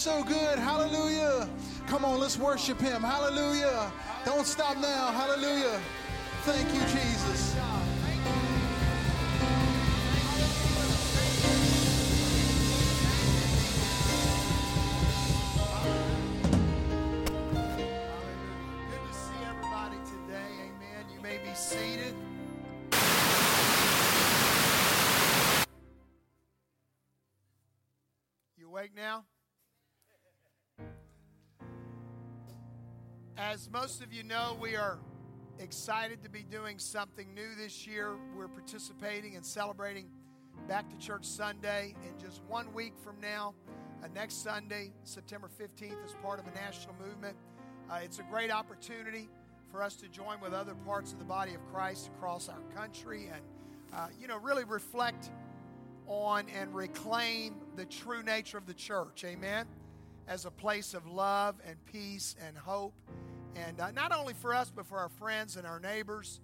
So good. Hallelujah. Come on, let's worship Him. Hallelujah. Don't stop now. Hallelujah. Thank you, Jesus. Good As most of you know, we are excited to be doing something new this year. We're participating and celebrating Back to Church Sunday in just one week from now. Uh, next Sunday, September 15th, as part of a national movement. Uh, it's a great opportunity for us to join with other parts of the body of Christ across our country and, uh, you know, really reflect on and reclaim the true nature of the church. Amen. As a place of love and peace and hope. And uh, not only for us, but for our friends and our neighbors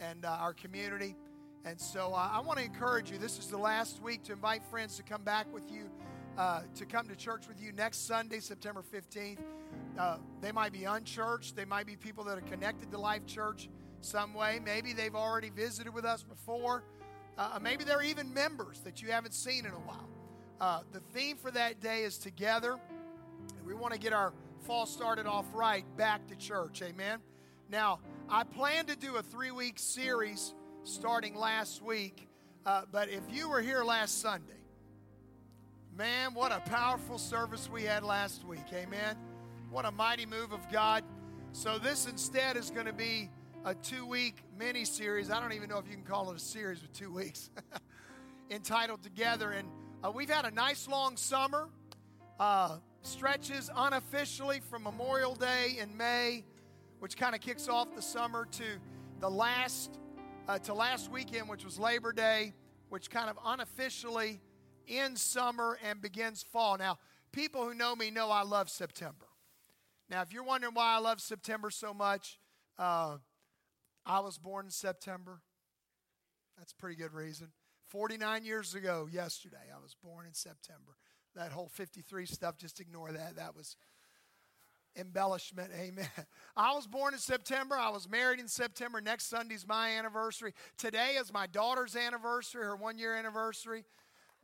and uh, our community. And so uh, I want to encourage you. This is the last week to invite friends to come back with you, uh, to come to church with you next Sunday, September 15th. Uh, they might be unchurched. They might be people that are connected to Life Church some way. Maybe they've already visited with us before. Uh, maybe they're even members that you haven't seen in a while. Uh, the theme for that day is together. We want to get our fall started off right back to church. Amen. Now, I plan to do a three week series starting last week. Uh, but if you were here last Sunday, man, what a powerful service we had last week. Amen. What a mighty move of God. So, this instead is going to be a two week mini series. I don't even know if you can call it a series with two weeks, entitled Together. And uh, we've had a nice long summer. Uh, stretches unofficially from Memorial Day in May, which kind of kicks off the summer, to the last uh, to last weekend, which was Labor Day, which kind of unofficially ends summer and begins fall. Now, people who know me know I love September. Now, if you're wondering why I love September so much, uh, I was born in September. That's a pretty good reason. 49 years ago, yesterday, I was born in September. That whole 53 stuff, just ignore that. That was embellishment. Amen. I was born in September. I was married in September. Next Sunday's my anniversary. Today is my daughter's anniversary, her one year anniversary.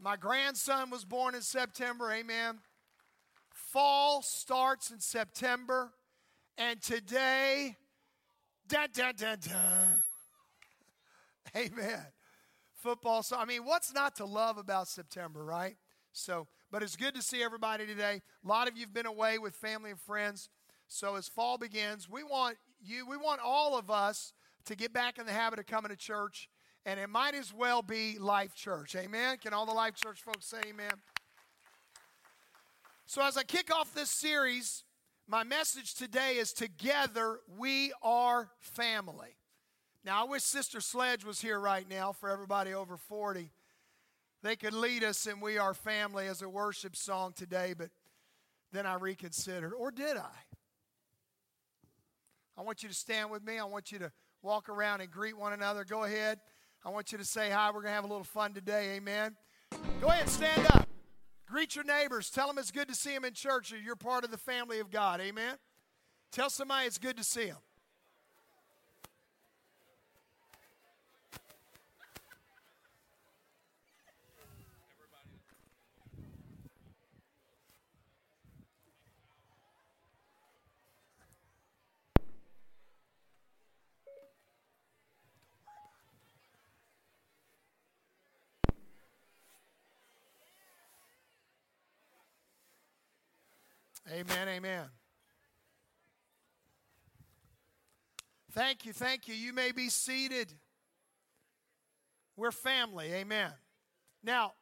My grandson was born in September. Amen. Fall starts in September. And today, da da da da. Amen. Football. So, I mean, what's not to love about September, right? So, but it's good to see everybody today. A lot of you've been away with family and friends. So as fall begins, we want you, we want all of us to get back in the habit of coming to church. And it might as well be Life Church. Amen. Can all the Life Church folks say amen? So as I kick off this series, my message today is together we are family. Now, I wish Sister Sledge was here right now for everybody over 40. They could lead us and We Are Family as a worship song today, but then I reconsidered. Or did I? I want you to stand with me. I want you to walk around and greet one another. Go ahead. I want you to say hi. We're going to have a little fun today. Amen. Go ahead, stand up. Greet your neighbors. Tell them it's good to see them in church or you're part of the family of God. Amen. Tell somebody it's good to see them. Amen, amen. Thank you, thank you. You may be seated. We're family, amen. Now,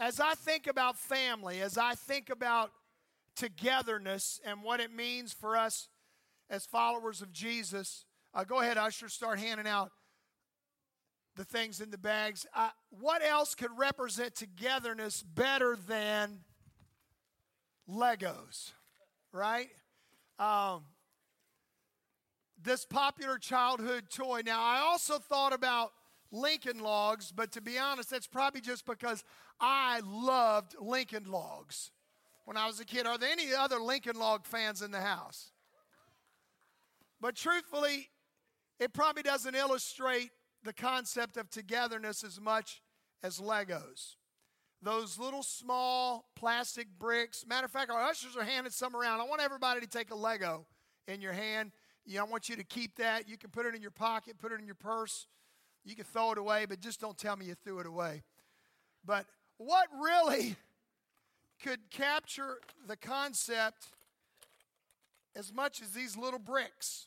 as I think about family, as I think about togetherness and what it means for us as followers of Jesus, uh, go ahead, Usher, start handing out the things in the bags. Uh, what else could represent togetherness better than Legos, right? Um, this popular childhood toy. Now, I also thought about Lincoln Logs, but to be honest, that's probably just because I loved Lincoln Logs when I was a kid. Are there any other Lincoln Log fans in the house? But truthfully, it probably doesn't illustrate the concept of togetherness as much as Legos those little small plastic bricks. Matter of fact, our ushers are handing some around. I want everybody to take a Lego in your hand. You know, I want you to keep that. You can put it in your pocket, put it in your purse. You can throw it away, but just don't tell me you threw it away. But what really could capture the concept as much as these little bricks?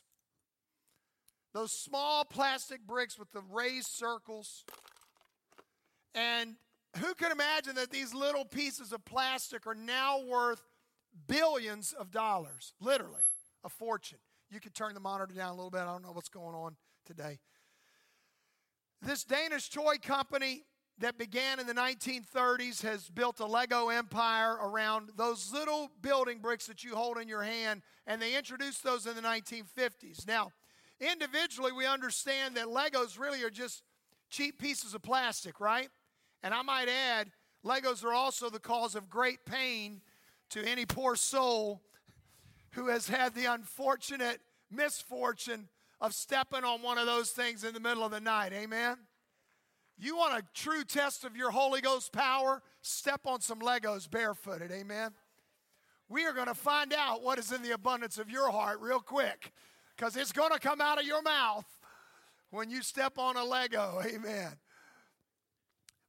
Those small plastic bricks with the raised circles. And who could imagine that these little pieces of plastic are now worth billions of dollars? Literally, a fortune. You could turn the monitor down a little bit. I don't know what's going on today. This Danish toy company that began in the 1930s has built a Lego empire around those little building bricks that you hold in your hand, and they introduced those in the 1950s. Now, individually, we understand that Legos really are just cheap pieces of plastic, right? And I might add, Legos are also the cause of great pain to any poor soul who has had the unfortunate misfortune of stepping on one of those things in the middle of the night. Amen? You want a true test of your Holy Ghost power? Step on some Legos barefooted. Amen? We are going to find out what is in the abundance of your heart real quick because it's going to come out of your mouth when you step on a Lego. Amen.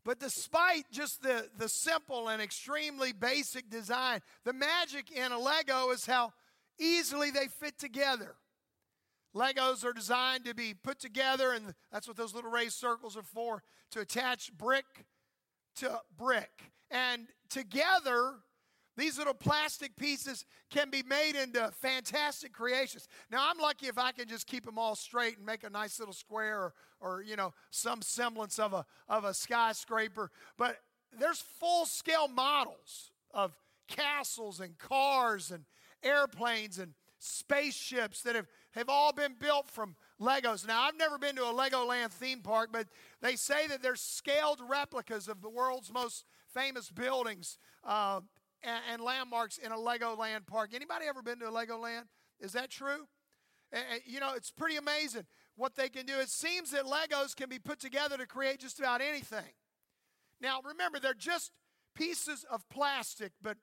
But despite just the, the simple and extremely basic design, the magic in a Lego is how easily they fit together. Legos are designed to be put together, and that's what those little raised circles are for to attach brick to brick. And together, these little plastic pieces can be made into fantastic creations. Now, I'm lucky if I can just keep them all straight and make a nice little square or, or you know, some semblance of a, of a skyscraper. But there's full scale models of castles and cars and airplanes and spaceships that have, have all been built from Legos. Now, I've never been to a Legoland theme park, but they say that they're scaled replicas of the world's most famous buildings. Uh, and, and landmarks in a Legoland park. Anybody ever been to a Legoland? Is that true? And, you know, it's pretty amazing what they can do. It seems that Legos can be put together to create just about anything. Now, remember, they're just pieces of plastic, but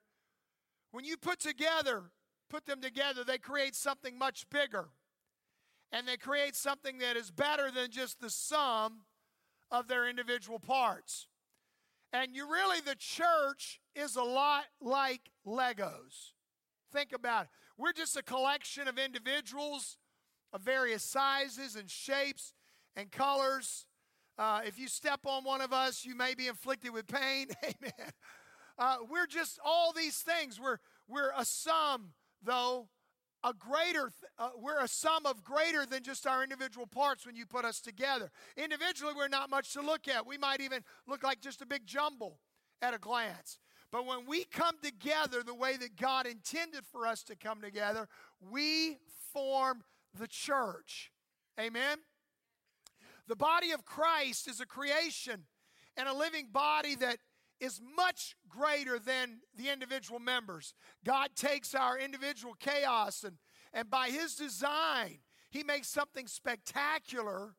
when you put together, put them together, they create something much bigger. And they create something that is better than just the sum of their individual parts. And you really, the church is a lot like Legos. Think about it. We're just a collection of individuals of various sizes and shapes and colors. Uh, if you step on one of us, you may be inflicted with pain. Amen. Uh, we're just all these things. We're, we're a sum, though, a greater, uh, we're a sum of greater than just our individual parts when you put us together. Individually, we're not much to look at. We might even look like just a big jumble at a glance. But when we come together the way that God intended for us to come together, we form the church. Amen? The body of Christ is a creation and a living body that is much greater than the individual members. God takes our individual chaos and, and by His design, He makes something spectacular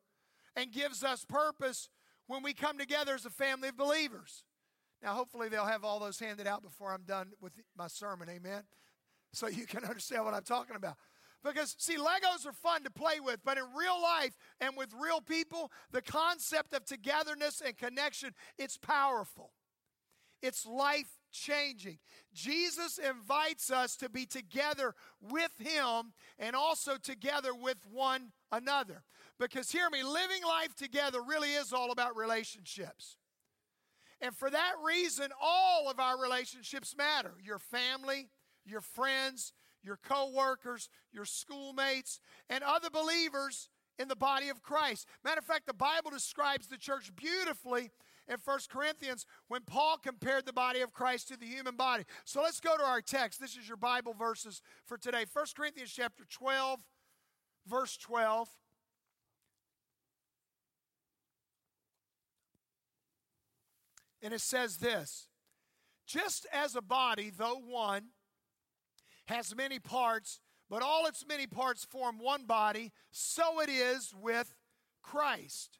and gives us purpose when we come together as a family of believers. Now, hopefully, they'll have all those handed out before I'm done with my sermon, amen? So you can understand what I'm talking about. Because, see, Legos are fun to play with, but in real life and with real people, the concept of togetherness and connection, it's powerful. It's life changing. Jesus invites us to be together with Him and also together with one another. Because, hear me, living life together really is all about relationships. And for that reason, all of our relationships matter your family, your friends, your co workers, your schoolmates, and other believers in the body of Christ. Matter of fact, the Bible describes the church beautifully in 1 Corinthians when Paul compared the body of Christ to the human body. So let's go to our text. This is your Bible verses for today. 1 Corinthians chapter 12, verse 12. And it says this Just as a body, though one, has many parts, but all its many parts form one body, so it is with Christ.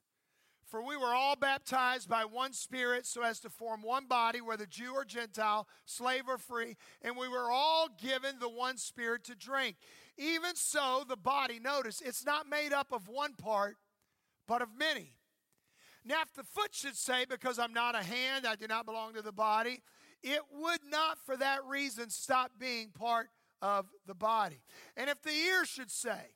For we were all baptized by one Spirit so as to form one body, whether Jew or Gentile, slave or free, and we were all given the one Spirit to drink. Even so, the body, notice, it's not made up of one part, but of many. Now, if the foot should say, Because I'm not a hand, I do not belong to the body, it would not for that reason stop being part of the body. And if the ear should say,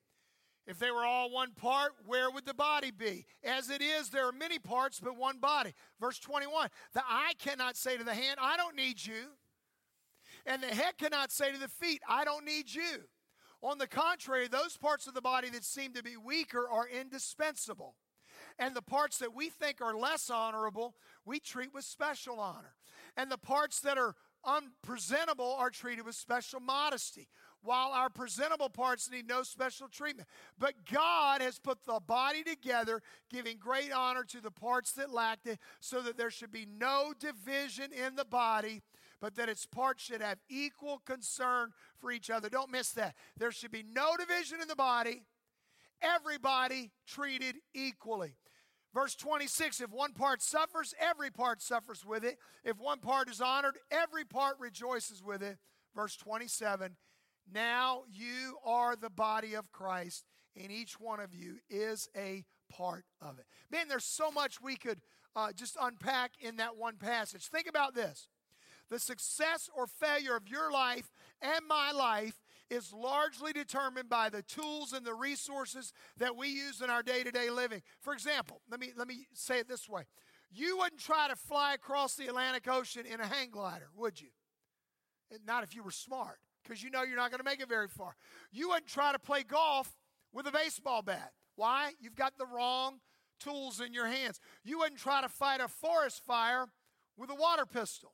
If they were all one part, where would the body be? As it is, there are many parts, but one body. Verse 21 The eye cannot say to the hand, I don't need you. And the head cannot say to the feet, I don't need you. On the contrary, those parts of the body that seem to be weaker are indispensable. And the parts that we think are less honorable, we treat with special honor. And the parts that are unpresentable are treated with special modesty while our presentable parts need no special treatment. But God has put the body together, giving great honor to the parts that lacked it, so that there should be no division in the body, but that its parts should have equal concern for each other. Don't miss that. There should be no division in the body, everybody treated equally. Verse 26 If one part suffers, every part suffers with it. If one part is honored, every part rejoices with it. Verse 27 now you are the body of Christ, and each one of you is a part of it. Man, there's so much we could uh, just unpack in that one passage. Think about this the success or failure of your life and my life is largely determined by the tools and the resources that we use in our day-to-day living. For example, let me let me say it this way. You wouldn't try to fly across the Atlantic Ocean in a hang glider, would you? Not if you were smart because you know you're not going to make it very far. You wouldn't try to play golf with a baseball bat. Why? You've got the wrong tools in your hands. You wouldn't try to fight a forest fire with a water pistol.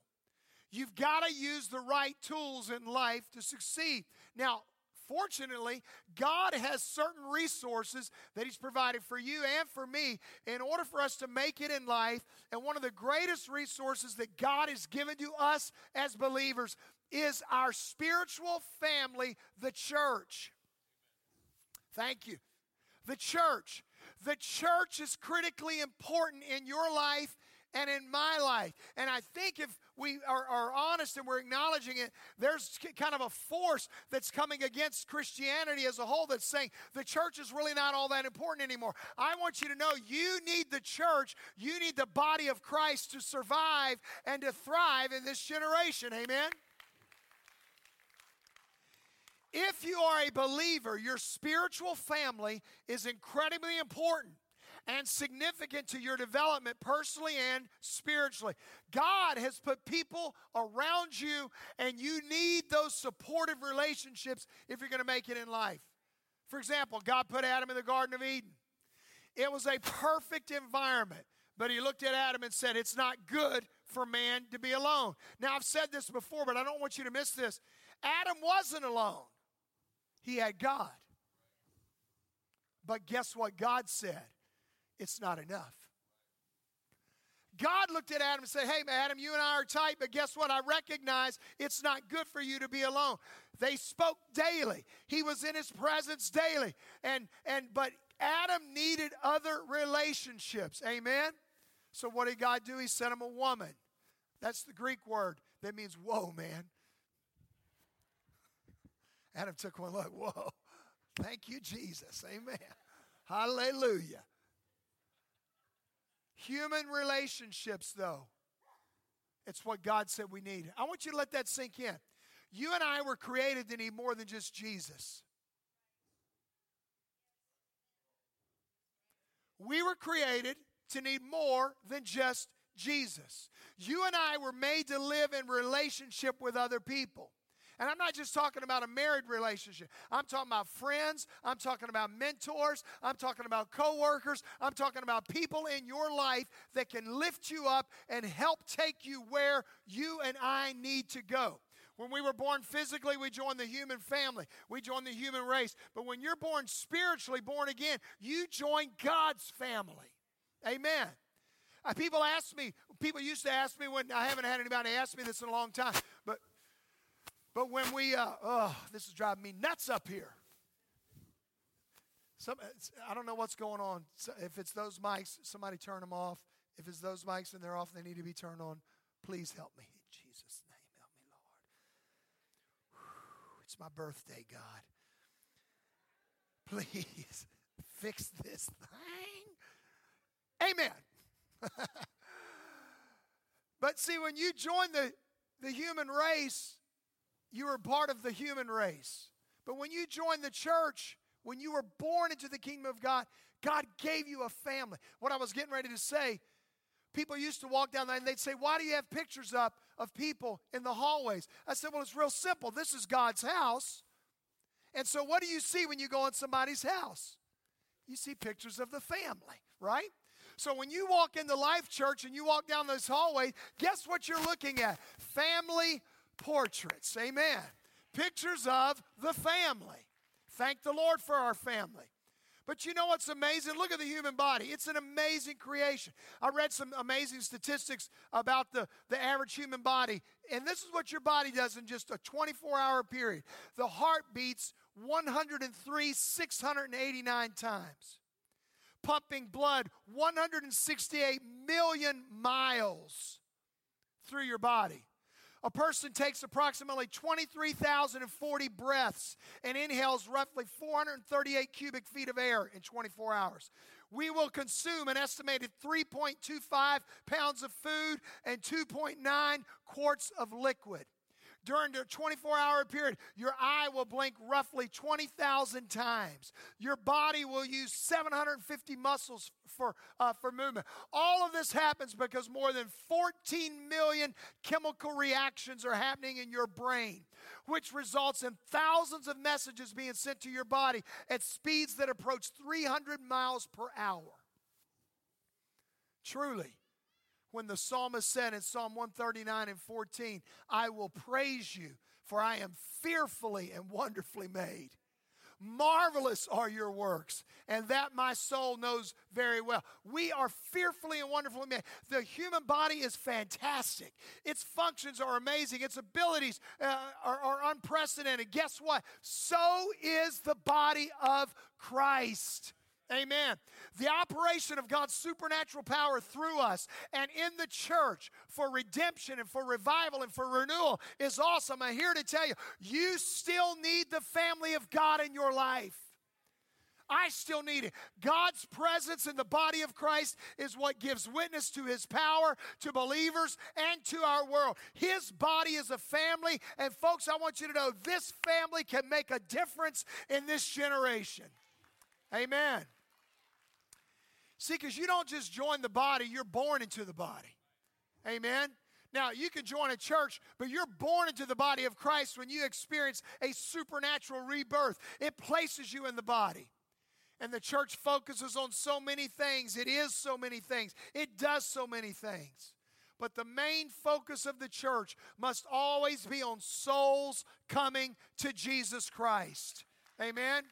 You've got to use the right tools in life to succeed. Now, fortunately, God has certain resources that He's provided for you and for me in order for us to make it in life. And one of the greatest resources that God has given to us as believers is our spiritual family, the church. Thank you. The church. The church is critically important in your life and in my life. And I think if we are, are, honest and we're acknowledging it, there's kind of a force that's coming against Christianity as a whole that's saying the church is really not all that important anymore. I want you to know you need the church, you need the body of Christ to survive and to thrive in this generation. Amen? If you are a believer, your spiritual family is incredibly important and significant to your development personally and spiritually. God has put people around you, and you need those supportive relationships if you're going to make it in life. For example, God put Adam in the Garden of Eden. It was a perfect environment, but He looked at Adam and said, It's not good for man to be alone. Now, I've said this before, but I don't want you to miss this. Adam wasn't alone, he had God. But guess what God said? it's not enough. God looked at Adam and said, Hey, Adam, you and I are tight, but guess what? I recognize it's not good for you to be alone. They spoke daily. He was in his presence daily. And and but Adam needed other relationships. Amen. So what did God do? He sent him a woman. That's the Greek word that means whoa, man. Adam took one look, whoa. Thank you, Jesus. Amen. Hallelujah. Human relationships, though, it's what God said we need. I want you to let that sink in. You and I were created to need more than just Jesus. We were created to need more than just Jesus. You and I were made to live in relationship with other people. And I'm not just talking about a married relationship. I'm talking about friends. I'm talking about mentors. I'm talking about coworkers. I'm talking about people in your life that can lift you up and help take you where you and I need to go. When we were born physically, we joined the human family. We joined the human race. But when you're born spiritually, born again, you join God's family. Amen. Uh, people ask me, people used to ask me when I haven't had anybody ask me this in a long time, but but when we, uh, oh, this is driving me nuts up here. Some, I don't know what's going on. If it's those mics, somebody turn them off. If it's those mics and they're off, they need to be turned on. Please help me. In Jesus' name, help me, Lord. It's my birthday, God. Please fix this thing. Amen. but see, when you join the, the human race, you were part of the human race. But when you joined the church, when you were born into the kingdom of God, God gave you a family. What I was getting ready to say, people used to walk down there and they'd say, Why do you have pictures up of people in the hallways? I said, Well, it's real simple. This is God's house. And so, what do you see when you go in somebody's house? You see pictures of the family, right? So when you walk into Life Church and you walk down this hallway, guess what you're looking at? Family portraits. Amen. Pictures of the family. Thank the Lord for our family. But you know what's amazing? Look at the human body. It's an amazing creation. I read some amazing statistics about the, the average human body, and this is what your body does in just a 24 hour period. The heart beats 103, 689 times, pumping blood 168 million miles through your body. A person takes approximately 23,040 breaths and inhales roughly 438 cubic feet of air in 24 hours. We will consume an estimated 3.25 pounds of food and 2.9 quarts of liquid. During the 24 hour period, your eye will blink roughly 20,000 times. Your body will use 750 muscles for, uh, for movement. All of this happens because more than 14 million chemical reactions are happening in your brain, which results in thousands of messages being sent to your body at speeds that approach 300 miles per hour. Truly, when the psalmist said in Psalm 139 and 14, I will praise you, for I am fearfully and wonderfully made. Marvelous are your works, and that my soul knows very well. We are fearfully and wonderfully made. The human body is fantastic. Its functions are amazing. Its abilities uh, are, are unprecedented. Guess what? So is the body of Christ. Amen. The operation of God's supernatural power through us and in the church for redemption and for revival and for renewal is awesome. I'm here to tell you, you still need the family of God in your life. I still need it. God's presence in the body of Christ is what gives witness to his power to believers and to our world. His body is a family, and folks, I want you to know this family can make a difference in this generation. Amen. See, because you don't just join the body, you're born into the body. Amen. Now, you can join a church, but you're born into the body of Christ when you experience a supernatural rebirth. It places you in the body. And the church focuses on so many things. It is so many things. It does so many things. But the main focus of the church must always be on souls coming to Jesus Christ. Amen.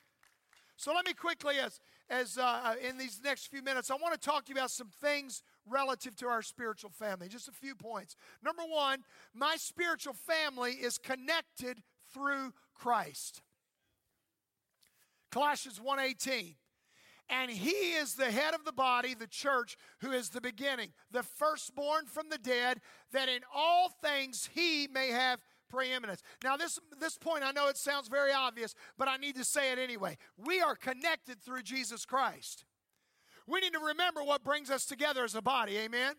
So let me quickly, as as uh, uh, in these next few minutes, I want to talk to you about some things relative to our spiritual family. Just a few points. Number one, my spiritual family is connected through Christ. Colossians 1:18. And he is the head of the body, the church, who is the beginning, the firstborn from the dead, that in all things he may have preeminence. Now, this, this point, I know it sounds very obvious, but I need to say it anyway. We are connected through Jesus Christ. We need to remember what brings us together as a body. Amen?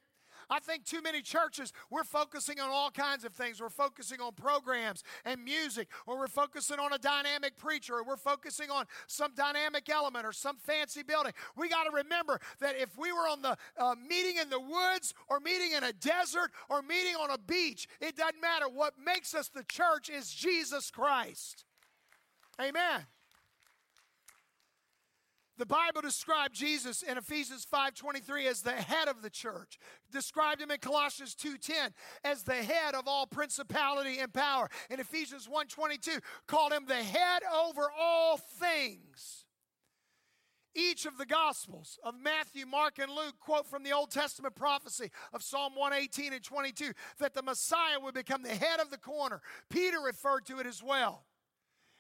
I think too many churches, we're focusing on all kinds of things. We're focusing on programs and music, or we're focusing on a dynamic preacher, or we're focusing on some dynamic element or some fancy building. We got to remember that if we were on the uh, meeting in the woods, or meeting in a desert, or meeting on a beach, it doesn't matter. What makes us the church is Jesus Christ. Amen. The Bible described Jesus in Ephesians 5:23 as the head of the church. Described him in Colossians 2:10 as the head of all principality and power. In Ephesians 1:22 called him the head over all things. Each of the gospels of Matthew, Mark and Luke quote from the Old Testament prophecy of Psalm 118 and 22 that the Messiah would become the head of the corner. Peter referred to it as well.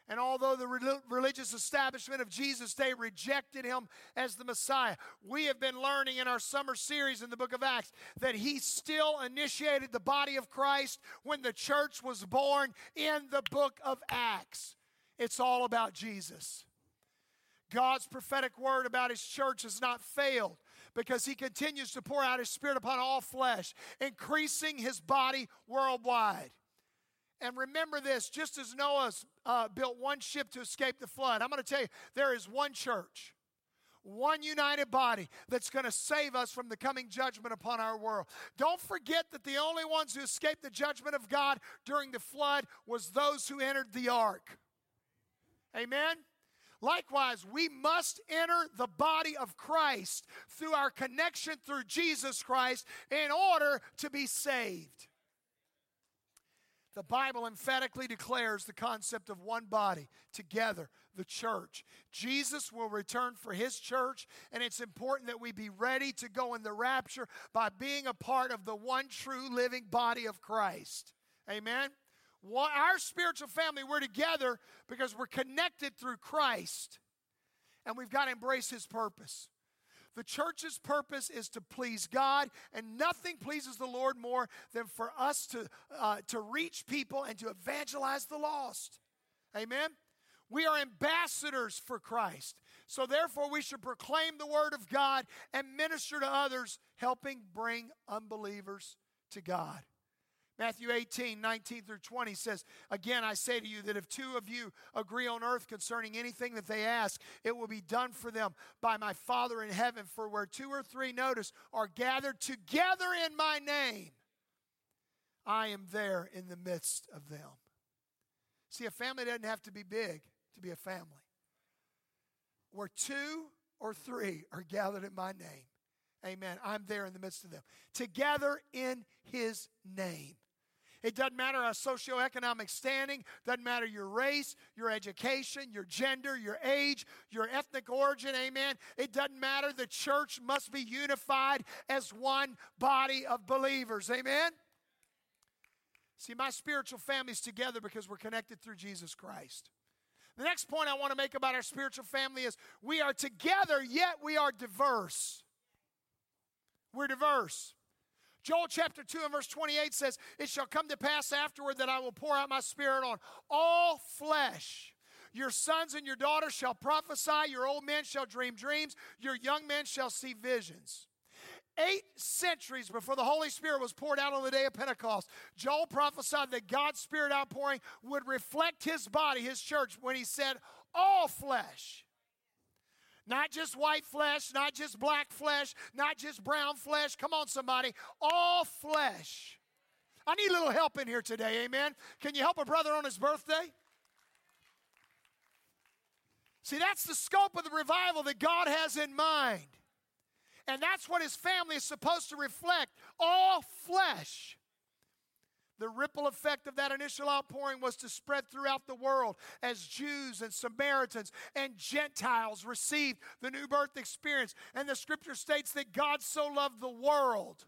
And although the religious establishment of Jesus' day rejected him as the Messiah, we have been learning in our summer series in the book of Acts that he still initiated the body of Christ when the church was born in the book of Acts. It's all about Jesus. God's prophetic word about his church has not failed because he continues to pour out his spirit upon all flesh, increasing his body worldwide. And remember this just as Noah uh, built one ship to escape the flood, I'm going to tell you, there is one church, one united body that's going to save us from the coming judgment upon our world. Don't forget that the only ones who escaped the judgment of God during the flood was those who entered the ark. Amen? Likewise, we must enter the body of Christ through our connection through Jesus Christ in order to be saved. The Bible emphatically declares the concept of one body together, the church. Jesus will return for his church, and it's important that we be ready to go in the rapture by being a part of the one true living body of Christ. Amen. Our spiritual family, we're together because we're connected through Christ, and we've got to embrace his purpose. The church's purpose is to please God, and nothing pleases the Lord more than for us to, uh, to reach people and to evangelize the lost. Amen? We are ambassadors for Christ. So, therefore, we should proclaim the word of God and minister to others, helping bring unbelievers to God. Matthew 18, 19 through 20 says, Again, I say to you that if two of you agree on earth concerning anything that they ask, it will be done for them by my Father in heaven. For where two or three, notice, are gathered together in my name, I am there in the midst of them. See, a family doesn't have to be big to be a family. Where two or three are gathered in my name, amen, I'm there in the midst of them. Together in his name. It doesn't matter our socioeconomic standing, doesn't matter your race, your education, your gender, your age, your ethnic origin, amen. It doesn't matter. The church must be unified as one body of believers, amen. See, my spiritual family's together because we're connected through Jesus Christ. The next point I want to make about our spiritual family is we are together, yet we are diverse. We're diverse. Joel chapter 2 and verse 28 says, It shall come to pass afterward that I will pour out my spirit on all flesh. Your sons and your daughters shall prophesy, your old men shall dream dreams, your young men shall see visions. Eight centuries before the Holy Spirit was poured out on the day of Pentecost, Joel prophesied that God's Spirit outpouring would reflect his body, his church, when he said, All flesh. Not just white flesh, not just black flesh, not just brown flesh. Come on, somebody. All flesh. I need a little help in here today, amen. Can you help a brother on his birthday? See, that's the scope of the revival that God has in mind. And that's what his family is supposed to reflect all flesh. The ripple effect of that initial outpouring was to spread throughout the world as Jews and Samaritans and Gentiles received the new birth experience. And the scripture states that God so loved the world.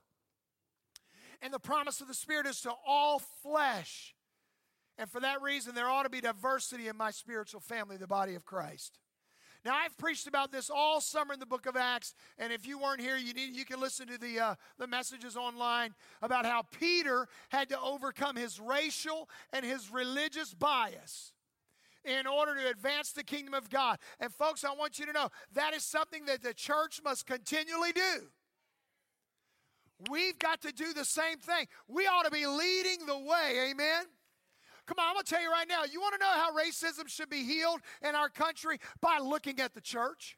And the promise of the Spirit is to all flesh. And for that reason, there ought to be diversity in my spiritual family, the body of Christ. Now, I've preached about this all summer in the book of Acts, and if you weren't here, you, need, you can listen to the, uh, the messages online about how Peter had to overcome his racial and his religious bias in order to advance the kingdom of God. And, folks, I want you to know that is something that the church must continually do. We've got to do the same thing. We ought to be leading the way, amen? Come on, I'm going to tell you right now. You want to know how racism should be healed in our country? By looking at the church.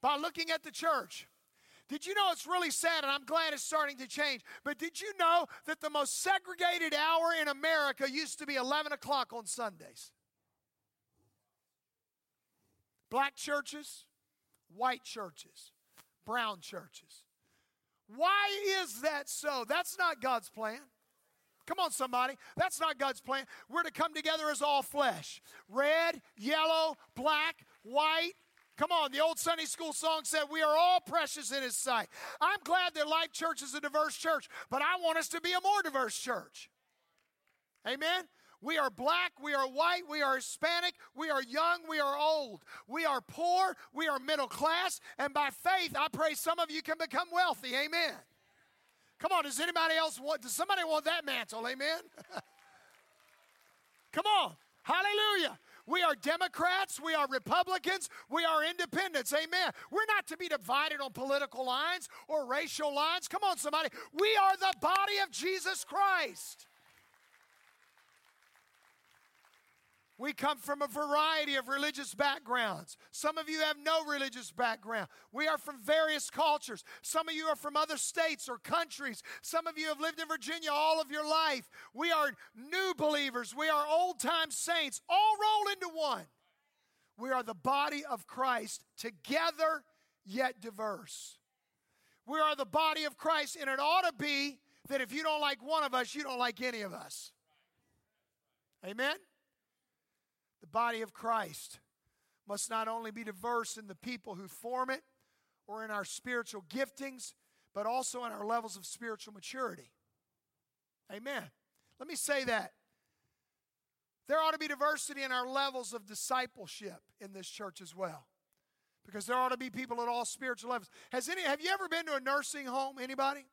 By looking at the church. Did you know it's really sad, and I'm glad it's starting to change, but did you know that the most segregated hour in America used to be 11 o'clock on Sundays? Black churches, white churches, brown churches. Why is that so? That's not God's plan. Come on, somebody. That's not God's plan. We're to come together as all flesh red, yellow, black, white. Come on, the old Sunday school song said, We are all precious in His sight. I'm glad that Life Church is a diverse church, but I want us to be a more diverse church. Amen? We are black, we are white, we are Hispanic, we are young, we are old, we are poor, we are middle class, and by faith, I pray some of you can become wealthy. Amen. Come on, does anybody else want, does somebody want that mantle? Amen? Come on. Hallelujah. We are Democrats, we are Republicans, we are independents. Amen. We're not to be divided on political lines or racial lines. Come on, somebody. We are the body of Jesus Christ. We come from a variety of religious backgrounds. Some of you have no religious background. We are from various cultures. Some of you are from other states or countries. Some of you have lived in Virginia all of your life. We are new believers. We are old time saints, all roll into one. We are the body of Christ, together yet diverse. We are the body of Christ, and it ought to be that if you don't like one of us, you don't like any of us. Amen? The body of Christ must not only be diverse in the people who form it or in our spiritual giftings, but also in our levels of spiritual maturity. Amen. Let me say that. There ought to be diversity in our levels of discipleship in this church as well. Because there ought to be people at all spiritual levels. Has any have you ever been to a nursing home? Anybody?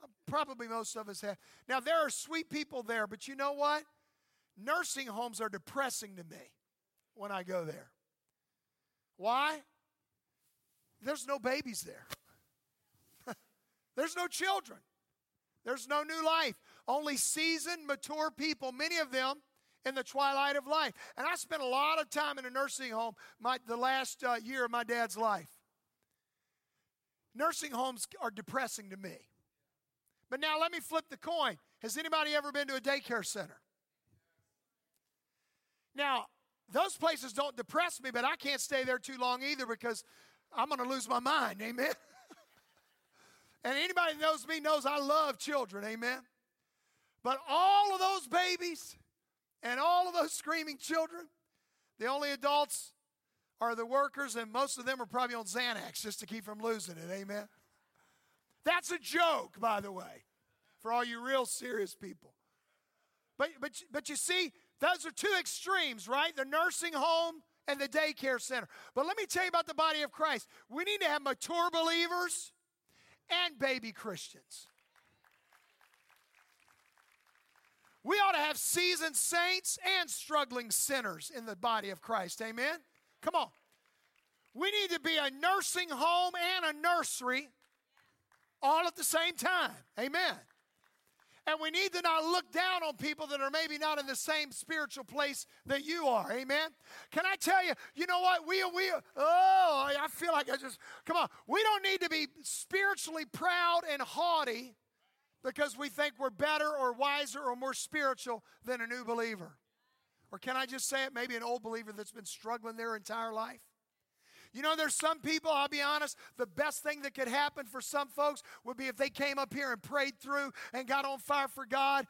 Uh, probably most of us have. Now there are sweet people there, but you know what? Nursing homes are depressing to me when I go there. Why? There's no babies there. There's no children. There's no new life. Only seasoned, mature people, many of them in the twilight of life. And I spent a lot of time in a nursing home my, the last uh, year of my dad's life. Nursing homes are depressing to me. But now let me flip the coin. Has anybody ever been to a daycare center? Now, those places don't depress me, but I can't stay there too long either because I'm going to lose my mind. Amen. and anybody that knows me knows I love children. Amen. But all of those babies and all of those screaming children, the only adults are the workers, and most of them are probably on Xanax just to keep from losing it. Amen. That's a joke, by the way, for all you real serious people. But, but, but you see, Those are two extremes, right? The nursing home and the daycare center. But let me tell you about the body of Christ. We need to have mature believers and baby Christians. We ought to have seasoned saints and struggling sinners in the body of Christ. Amen? Come on. We need to be a nursing home and a nursery all at the same time. Amen. And we need to not look down on people that are maybe not in the same spiritual place that you are. Amen. Can I tell you, you know what? We, we, oh, I feel like I just, come on. We don't need to be spiritually proud and haughty because we think we're better or wiser or more spiritual than a new believer. Or can I just say it? Maybe an old believer that's been struggling their entire life. You know, there's some people, I'll be honest, the best thing that could happen for some folks would be if they came up here and prayed through and got on fire for God,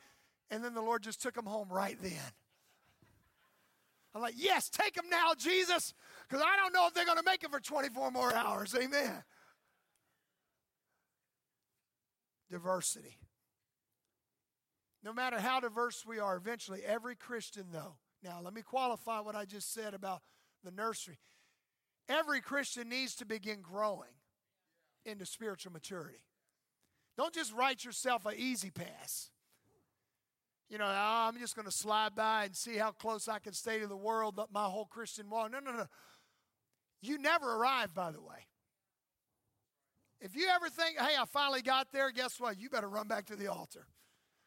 and then the Lord just took them home right then. I'm like, yes, take them now, Jesus, because I don't know if they're going to make it for 24 more hours. Amen. Diversity. No matter how diverse we are, eventually every Christian, though. Now, let me qualify what I just said about the nursery. Every Christian needs to begin growing into spiritual maturity. Don't just write yourself an easy pass. You know, oh, I'm just going to slide by and see how close I can stay to the world my whole Christian walk. No, no, no. You never arrive, by the way. If you ever think, hey, I finally got there, guess what? You better run back to the altar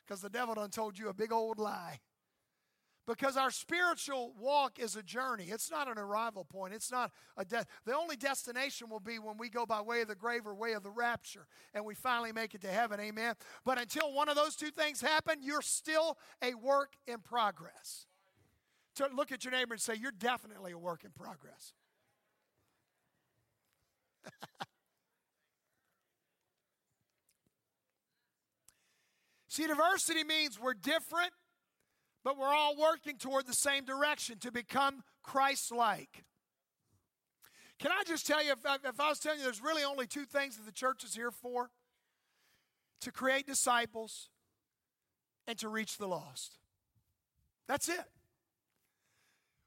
because the devil done told you a big old lie. Because our spiritual walk is a journey. It's not an arrival point. It's not a death. The only destination will be when we go by way of the grave or way of the rapture and we finally make it to heaven. Amen. But until one of those two things happen, you're still a work in progress. To look at your neighbor and say, You're definitely a work in progress. See, diversity means we're different but we're all working toward the same direction to become Christ like. Can I just tell you, if I, if I was telling you there's really only two things that the church is here for to create disciples and to reach the lost. That's it.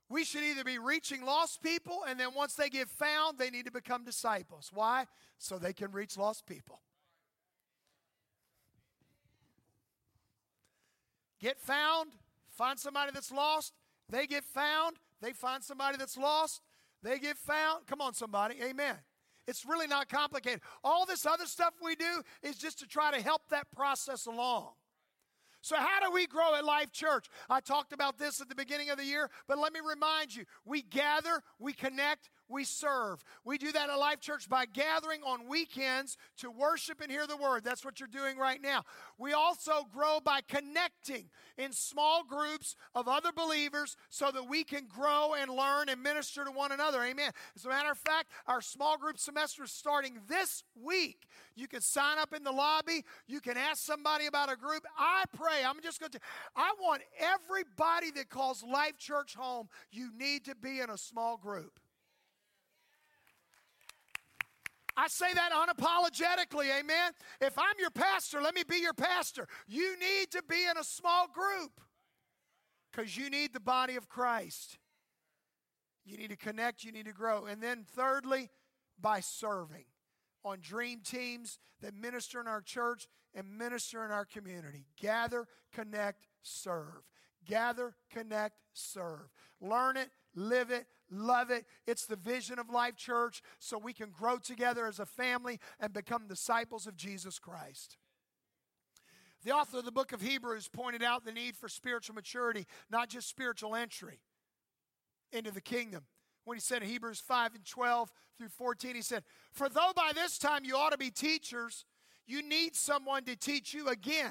We should either be reaching lost people, and then once they get found, they need to become disciples. Why? So they can reach lost people. Get found, Find somebody that's lost, they get found. They find somebody that's lost, they get found. Come on, somebody. Amen. It's really not complicated. All this other stuff we do is just to try to help that process along. So, how do we grow at Life Church? I talked about this at the beginning of the year, but let me remind you we gather, we connect, we serve. We do that at Life Church by gathering on weekends to worship and hear the word. That's what you're doing right now. We also grow by connecting in small groups of other believers so that we can grow and learn and minister to one another. Amen. As a matter of fact, our small group semester is starting this week. You can sign up in the lobby. You can ask somebody about a group. I pray. I'm just going to, I want everybody that calls Life Church home, you need to be in a small group. I say that unapologetically, amen. If I'm your pastor, let me be your pastor. You need to be in a small group because you need the body of Christ. You need to connect, you need to grow. And then, thirdly, by serving on dream teams that minister in our church and minister in our community. Gather, connect, serve. Gather, connect, serve. Learn it, live it, love it. It's the vision of Life Church so we can grow together as a family and become disciples of Jesus Christ. The author of the book of Hebrews pointed out the need for spiritual maturity, not just spiritual entry into the kingdom. When he said in Hebrews 5 and 12 through 14, he said, For though by this time you ought to be teachers, you need someone to teach you again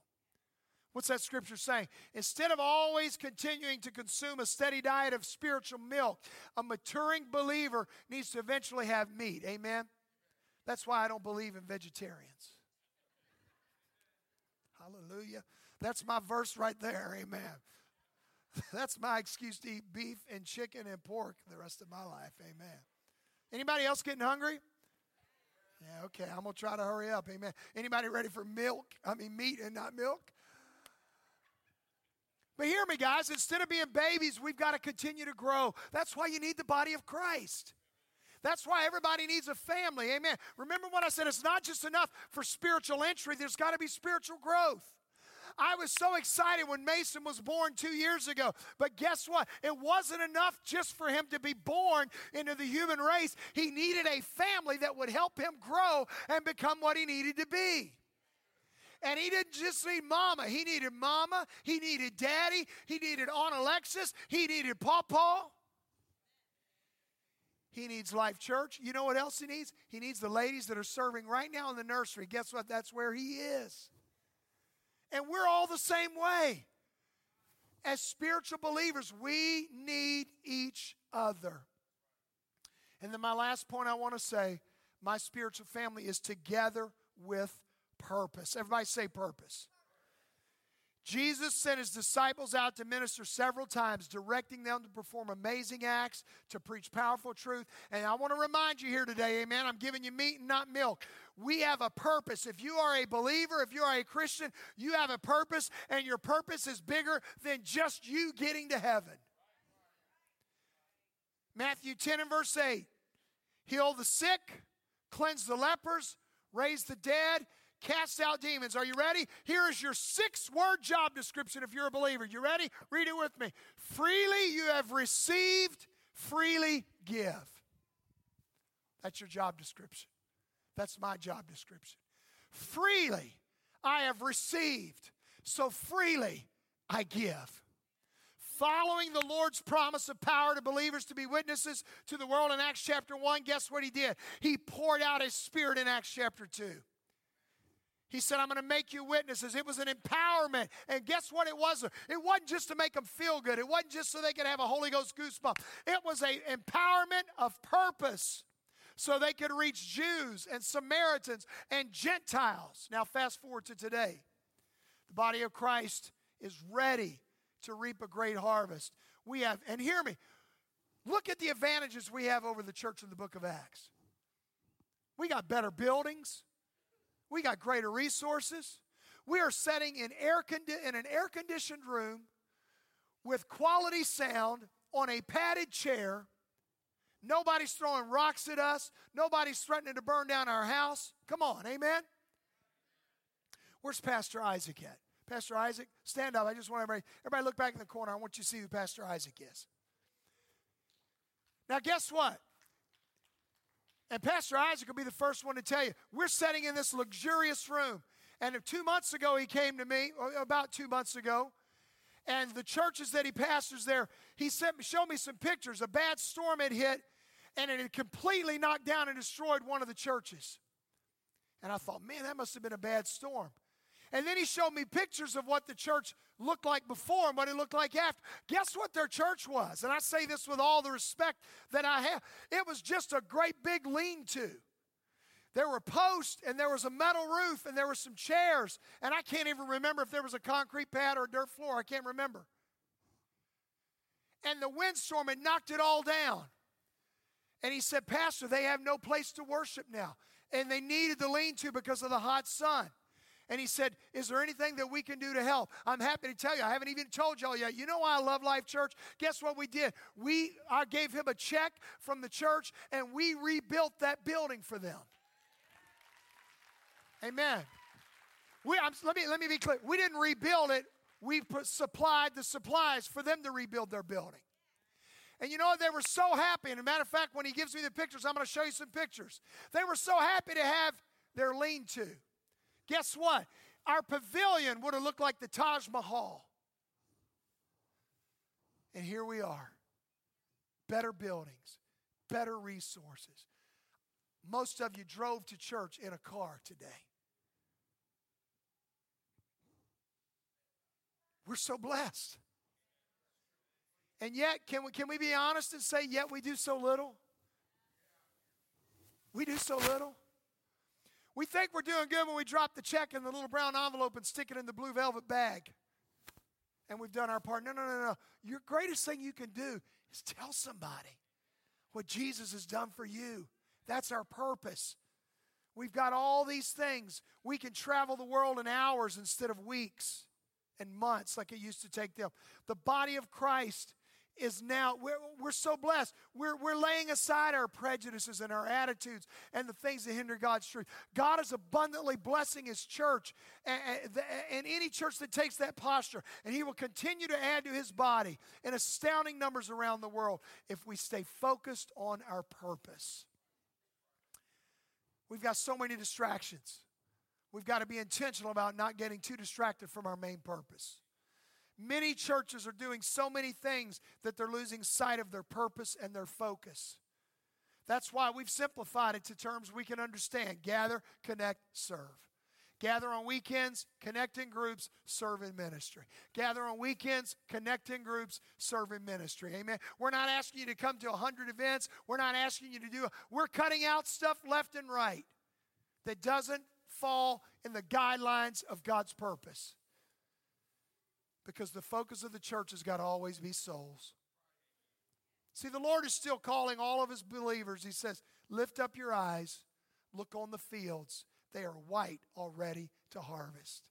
What's that scripture saying? Instead of always continuing to consume a steady diet of spiritual milk, a maturing believer needs to eventually have meat. Amen? That's why I don't believe in vegetarians. Hallelujah. That's my verse right there. Amen. That's my excuse to eat beef and chicken and pork the rest of my life. Amen. Anybody else getting hungry? Yeah, okay. I'm gonna try to hurry up. Amen. Anybody ready for milk? I mean meat and not milk? But hear me, guys, instead of being babies, we've got to continue to grow. That's why you need the body of Christ. That's why everybody needs a family. Amen. Remember what I said? It's not just enough for spiritual entry, there's got to be spiritual growth. I was so excited when Mason was born two years ago. But guess what? It wasn't enough just for him to be born into the human race. He needed a family that would help him grow and become what he needed to be. And he didn't just need mama. He needed mama. He needed daddy. He needed Aunt Alexis. He needed Pawpaw. He needs Life Church. You know what else he needs? He needs the ladies that are serving right now in the nursery. Guess what? That's where he is. And we're all the same way. As spiritual believers, we need each other. And then my last point I want to say my spiritual family is together with purpose. Everybody say purpose. Jesus sent his disciples out to minister several times, directing them to perform amazing acts, to preach powerful truth. And I want to remind you here today, amen, I'm giving you meat and not milk. We have a purpose. If you are a believer, if you are a Christian, you have a purpose, and your purpose is bigger than just you getting to heaven. Matthew 10 and verse 8 heal the sick, cleanse the lepers, raise the dead, cast out demons. Are you ready? Here is your six word job description if you're a believer. You ready? Read it with me. Freely you have received, freely give. That's your job description. That's my job description. Freely I have received, so freely I give. Following the Lord's promise of power to believers to be witnesses to the world in Acts chapter 1, guess what he did? He poured out his spirit in Acts chapter 2. He said, I'm going to make you witnesses. It was an empowerment. And guess what it was? It wasn't just to make them feel good, it wasn't just so they could have a Holy Ghost goosebump. It was an empowerment of purpose so they could reach Jews and Samaritans and Gentiles. Now, fast forward to today. The body of Christ is ready to reap a great harvest. We have, and hear me, look at the advantages we have over the church in the book of Acts. We got better buildings. We got greater resources. We are setting in, air condi- in an air conditioned room with quality sound on a padded chair. Nobody's throwing rocks at us. Nobody's threatening to burn down our house. Come on, amen? Where's Pastor Isaac at? Pastor Isaac, stand up. I just want everybody, everybody look back in the corner. I want you to see who Pastor Isaac is. Now, guess what? And Pastor Isaac will be the first one to tell you, we're sitting in this luxurious room. And two months ago, he came to me, about two months ago, and the churches that he pastors there, he sent, showed me some pictures. A bad storm had hit, and it had completely knocked down and destroyed one of the churches. And I thought, man, that must have been a bad storm. And then he showed me pictures of what the church looked like before and what it looked like after. Guess what their church was? And I say this with all the respect that I have. It was just a great big lean to. There were posts and there was a metal roof and there were some chairs. And I can't even remember if there was a concrete pad or a dirt floor. I can't remember. And the windstorm had knocked it all down. And he said, Pastor, they have no place to worship now. And they needed the lean to because of the hot sun and he said, Is there anything that we can do to help? I'm happy to tell you. I haven't even told y'all yet. You know why I love Life Church? Guess what we did? We I gave him a check from the church and we rebuilt that building for them. Amen. We, I'm, let, me, let me be clear. We didn't rebuild it, we put, supplied the supplies for them to rebuild their building. And you know, they were so happy. And a matter of fact, when he gives me the pictures, I'm going to show you some pictures. They were so happy to have their lean to. Guess what? Our pavilion would have looked like the Taj Mahal. And here we are better buildings, better resources. Most of you drove to church in a car today. We're so blessed. And yet, can we, can we be honest and say, yet we do so little? We do so little. We think we're doing good when we drop the check in the little brown envelope and stick it in the blue velvet bag. And we've done our part. No, no, no, no. Your greatest thing you can do is tell somebody what Jesus has done for you. That's our purpose. We've got all these things. We can travel the world in hours instead of weeks and months like it used to take them. The body of Christ is now, we're, we're so blessed. We're, we're laying aside our prejudices and our attitudes and the things that hinder God's truth. God is abundantly blessing His church and, and any church that takes that posture. And He will continue to add to His body in astounding numbers around the world if we stay focused on our purpose. We've got so many distractions. We've got to be intentional about not getting too distracted from our main purpose. Many churches are doing so many things that they're losing sight of their purpose and their focus. That's why we've simplified it to terms we can understand gather, connect, serve. Gather on weekends, connect in groups, serve in ministry. Gather on weekends, connect in groups, serve in ministry. Amen. We're not asking you to come to 100 events. We're not asking you to do, we're cutting out stuff left and right that doesn't fall in the guidelines of God's purpose. Because the focus of the church has got to always be souls. See, the Lord is still calling all of his believers. He says, Lift up your eyes, look on the fields. They are white already to harvest.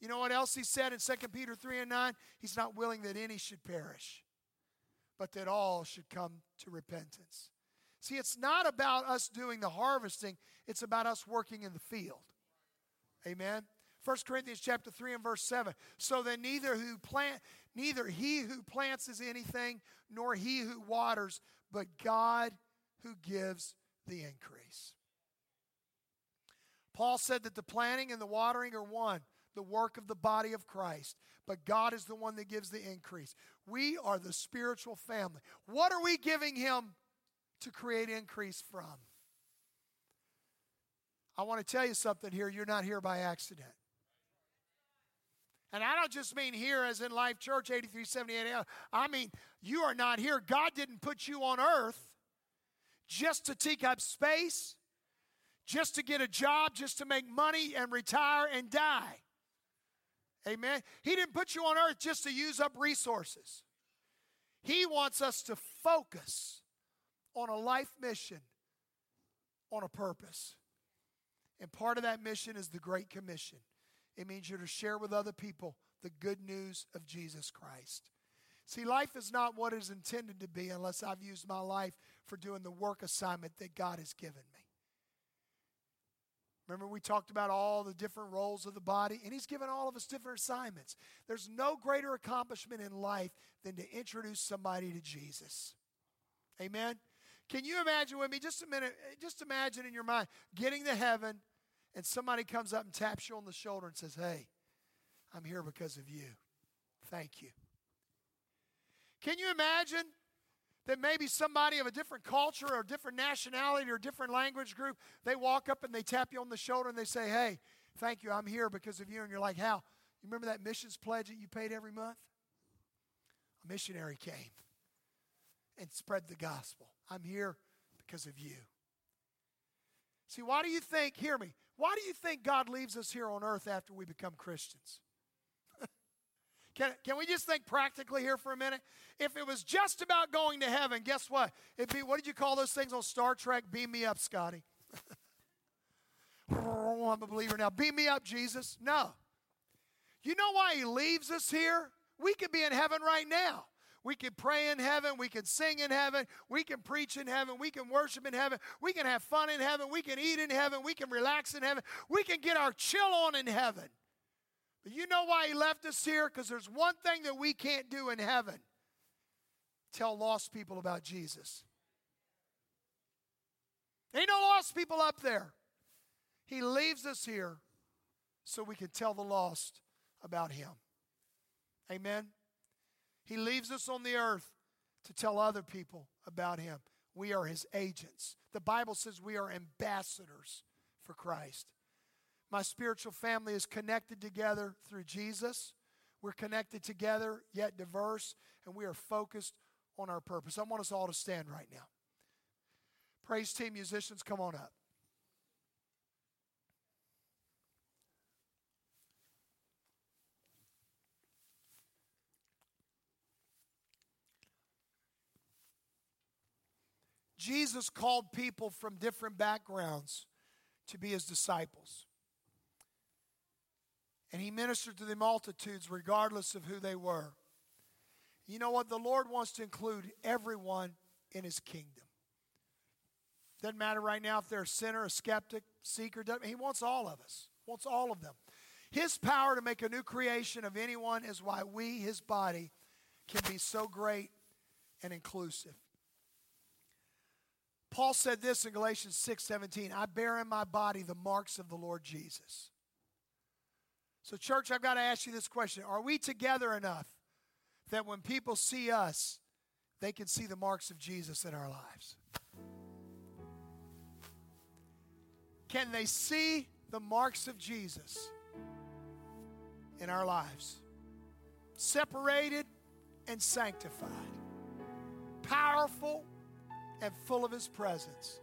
You know what else he said in 2 Peter 3 and 9? He's not willing that any should perish, but that all should come to repentance. See, it's not about us doing the harvesting, it's about us working in the field. Amen. 1 Corinthians chapter 3 and verse 7. So then neither who plant neither he who plants is anything, nor he who waters, but God who gives the increase. Paul said that the planting and the watering are one, the work of the body of Christ, but God is the one that gives the increase. We are the spiritual family. What are we giving him to create increase from? I want to tell you something here. You're not here by accident. And I don't just mean here as in Life Church 8378. I mean, you are not here. God didn't put you on earth just to take up space, just to get a job, just to make money and retire and die. Amen. He didn't put you on earth just to use up resources. He wants us to focus on a life mission, on a purpose. And part of that mission is the Great Commission. It means you're to share with other people the good news of Jesus Christ. See, life is not what it is intended to be unless I've used my life for doing the work assignment that God has given me. Remember, we talked about all the different roles of the body, and He's given all of us different assignments. There's no greater accomplishment in life than to introduce somebody to Jesus. Amen? Can you imagine with me, just a minute, just imagine in your mind getting to heaven and somebody comes up and taps you on the shoulder and says, Hey, I'm here because of you. Thank you. Can you imagine that maybe somebody of a different culture or different nationality or different language group, they walk up and they tap you on the shoulder and they say, Hey, thank you, I'm here because of you. And you're like, How? You remember that missions pledge that you paid every month? A missionary came and spread the gospel. I'm here because of you. See, why do you think, hear me, why do you think God leaves us here on earth after we become Christians? can, can we just think practically here for a minute? If it was just about going to heaven, guess what? It'd be, what did you call those things on Star Trek? Beam me up, Scotty. I'm a believer now. Beam me up, Jesus. No. You know why he leaves us here? We could be in heaven right now. We can pray in heaven. We can sing in heaven. We can preach in heaven. We can worship in heaven. We can have fun in heaven. We can eat in heaven. We can relax in heaven. We can get our chill on in heaven. But you know why he left us here? Because there's one thing that we can't do in heaven tell lost people about Jesus. Ain't no lost people up there. He leaves us here so we can tell the lost about him. Amen. He leaves us on the earth to tell other people about Him. We are His agents. The Bible says we are ambassadors for Christ. My spiritual family is connected together through Jesus. We're connected together, yet diverse, and we are focused on our purpose. I want us all to stand right now. Praise team musicians, come on up. Jesus called people from different backgrounds to be his disciples. And he ministered to the multitudes regardless of who they were. You know what? The Lord wants to include everyone in his kingdom. Doesn't matter right now if they're a sinner, a skeptic, seeker. He wants all of us, wants all of them. His power to make a new creation of anyone is why we, his body, can be so great and inclusive. Paul said this in Galatians 6 17 I bear in my body the marks of the Lord Jesus. So, church, I've got to ask you this question Are we together enough that when people see us, they can see the marks of Jesus in our lives? Can they see the marks of Jesus in our lives? Separated and sanctified, powerful and full of His presence.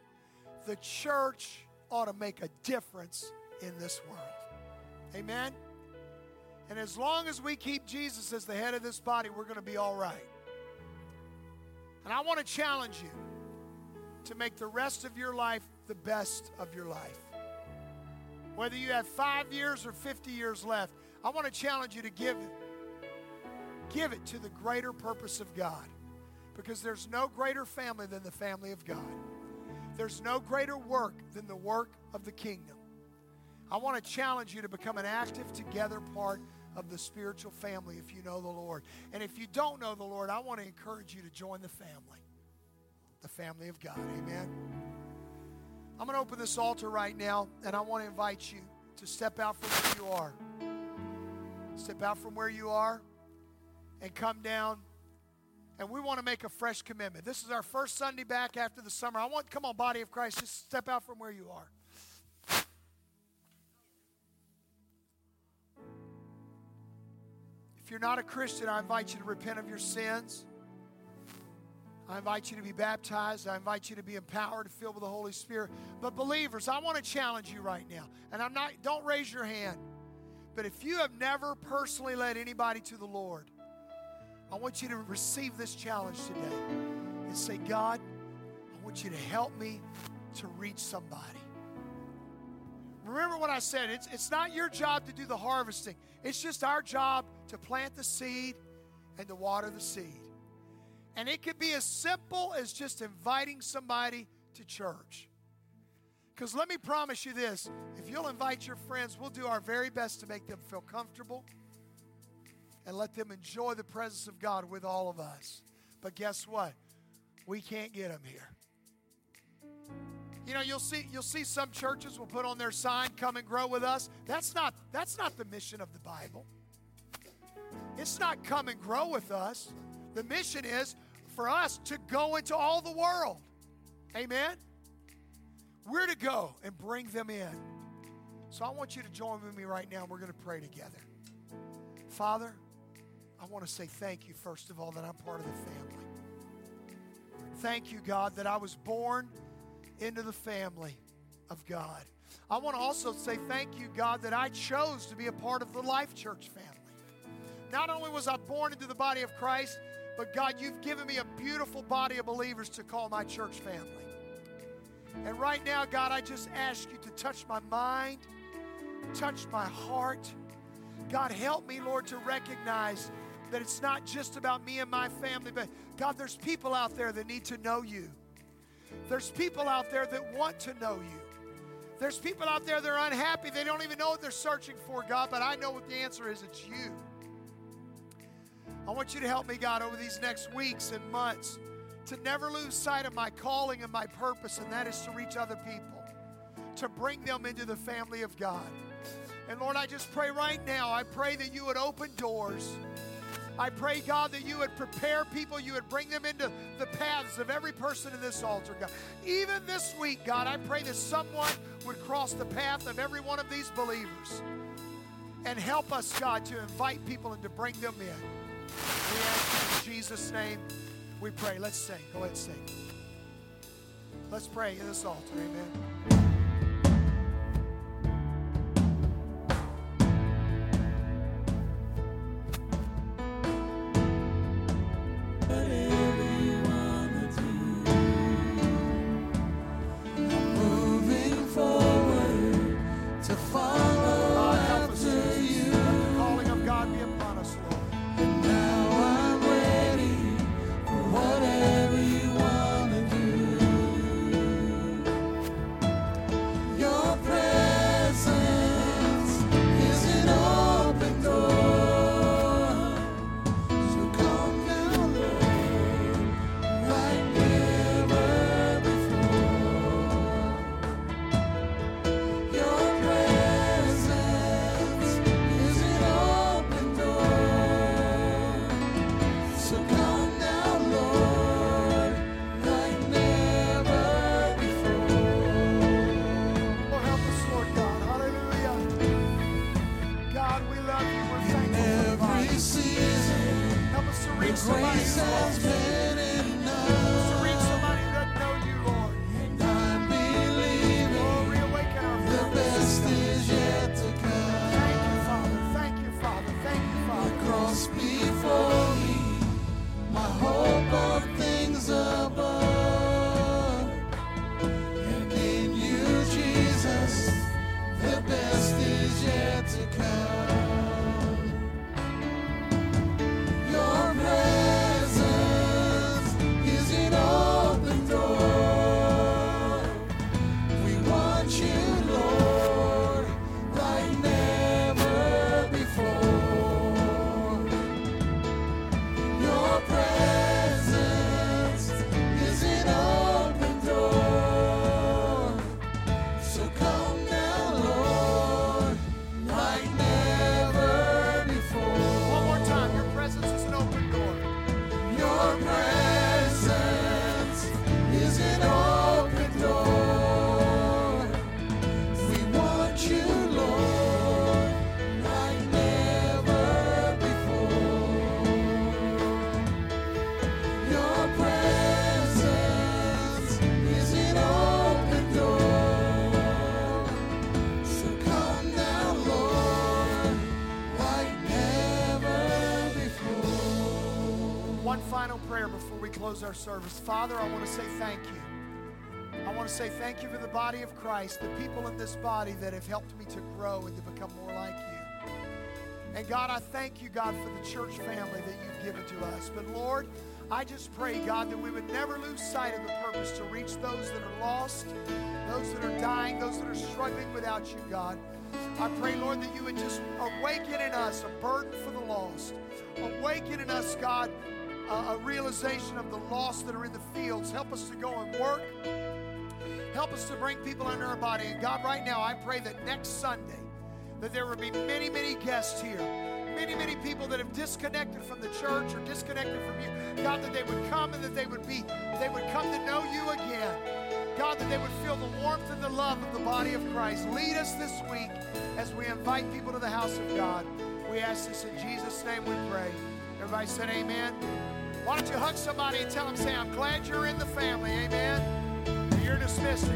The church ought to make a difference in this world. Amen? And as long as we keep Jesus as the head of this body, we're going to be all right. And I want to challenge you to make the rest of your life the best of your life. Whether you have five years or 50 years left, I want to challenge you to give it. Give it to the greater purpose of God. Because there's no greater family than the family of God. There's no greater work than the work of the kingdom. I want to challenge you to become an active together part of the spiritual family if you know the Lord. And if you don't know the Lord, I want to encourage you to join the family, the family of God. Amen. I'm going to open this altar right now, and I want to invite you to step out from where you are. Step out from where you are and come down. And we want to make a fresh commitment. This is our first Sunday back after the summer. I want, come on, body of Christ, just step out from where you are. If you're not a Christian, I invite you to repent of your sins. I invite you to be baptized. I invite you to be empowered, filled with the Holy Spirit. But believers, I want to challenge you right now. And I'm not don't raise your hand. But if you have never personally led anybody to the Lord, I want you to receive this challenge today and say, God, I want you to help me to reach somebody. Remember what I said. It's, it's not your job to do the harvesting. It's just our job to plant the seed and to water the seed. And it could be as simple as just inviting somebody to church. Because let me promise you this if you'll invite your friends, we'll do our very best to make them feel comfortable and let them enjoy the presence of God with all of us. But guess what? We can't get them here. You know, you'll see you'll see some churches will put on their sign, come and grow with us. That's not that's not the mission of the Bible. It's not come and grow with us. The mission is for us to go into all the world. Amen. We're to go and bring them in. So I want you to join with me right now. We're going to pray together. Father, I want to say thank you, first of all, that I'm part of the family. Thank you, God, that I was born into the family of God. I want to also say thank you, God, that I chose to be a part of the Life Church family. Not only was I born into the body of Christ, but God, you've given me a beautiful body of believers to call my church family. And right now, God, I just ask you to touch my mind, touch my heart. God, help me, Lord, to recognize that it's not just about me and my family, but God, there's people out there that need to know you. There's people out there that want to know you. There's people out there that are unhappy. They don't even know what they're searching for, God, but I know what the answer is it's you. I want you to help me, God, over these next weeks and months to never lose sight of my calling and my purpose, and that is to reach other people, to bring them into the family of God. And Lord, I just pray right now, I pray that you would open doors. I pray, God, that you would prepare people, you would bring them into the paths of every person in this altar, God. Even this week, God, I pray that someone would cross the path of every one of these believers and help us, God, to invite people and to bring them in. We ask in Jesus' name we pray. Let's sing. Go ahead and sing. Let's pray in this altar. Amen. Close our service. Father, I want to say thank you. I want to say thank you for the body of Christ, the people in this body that have helped me to grow and to become more like you. And God, I thank you, God, for the church family that you've given to us. But Lord, I just pray, God, that we would never lose sight of the purpose to reach those that are lost, those that are dying, those that are struggling without you, God. I pray, Lord, that you would just awaken in us a burden for the lost. Awaken in us, God, a, a realization of the lost that are in the fields. Help us to go and work. Help us to bring people under our body. And God, right now, I pray that next Sunday, that there would be many, many guests here many, many people that have disconnected from the church or disconnected from you. God, that they would come and that they would be, they would come to know you again. God, that they would feel the warmth and the love of the body of Christ. Lead us this week as we invite people to the house of God. We ask this in Jesus' name we pray. Everybody said amen. Why don't you hug somebody and tell them, say, I'm glad you're in the family. Amen. You're dismissed.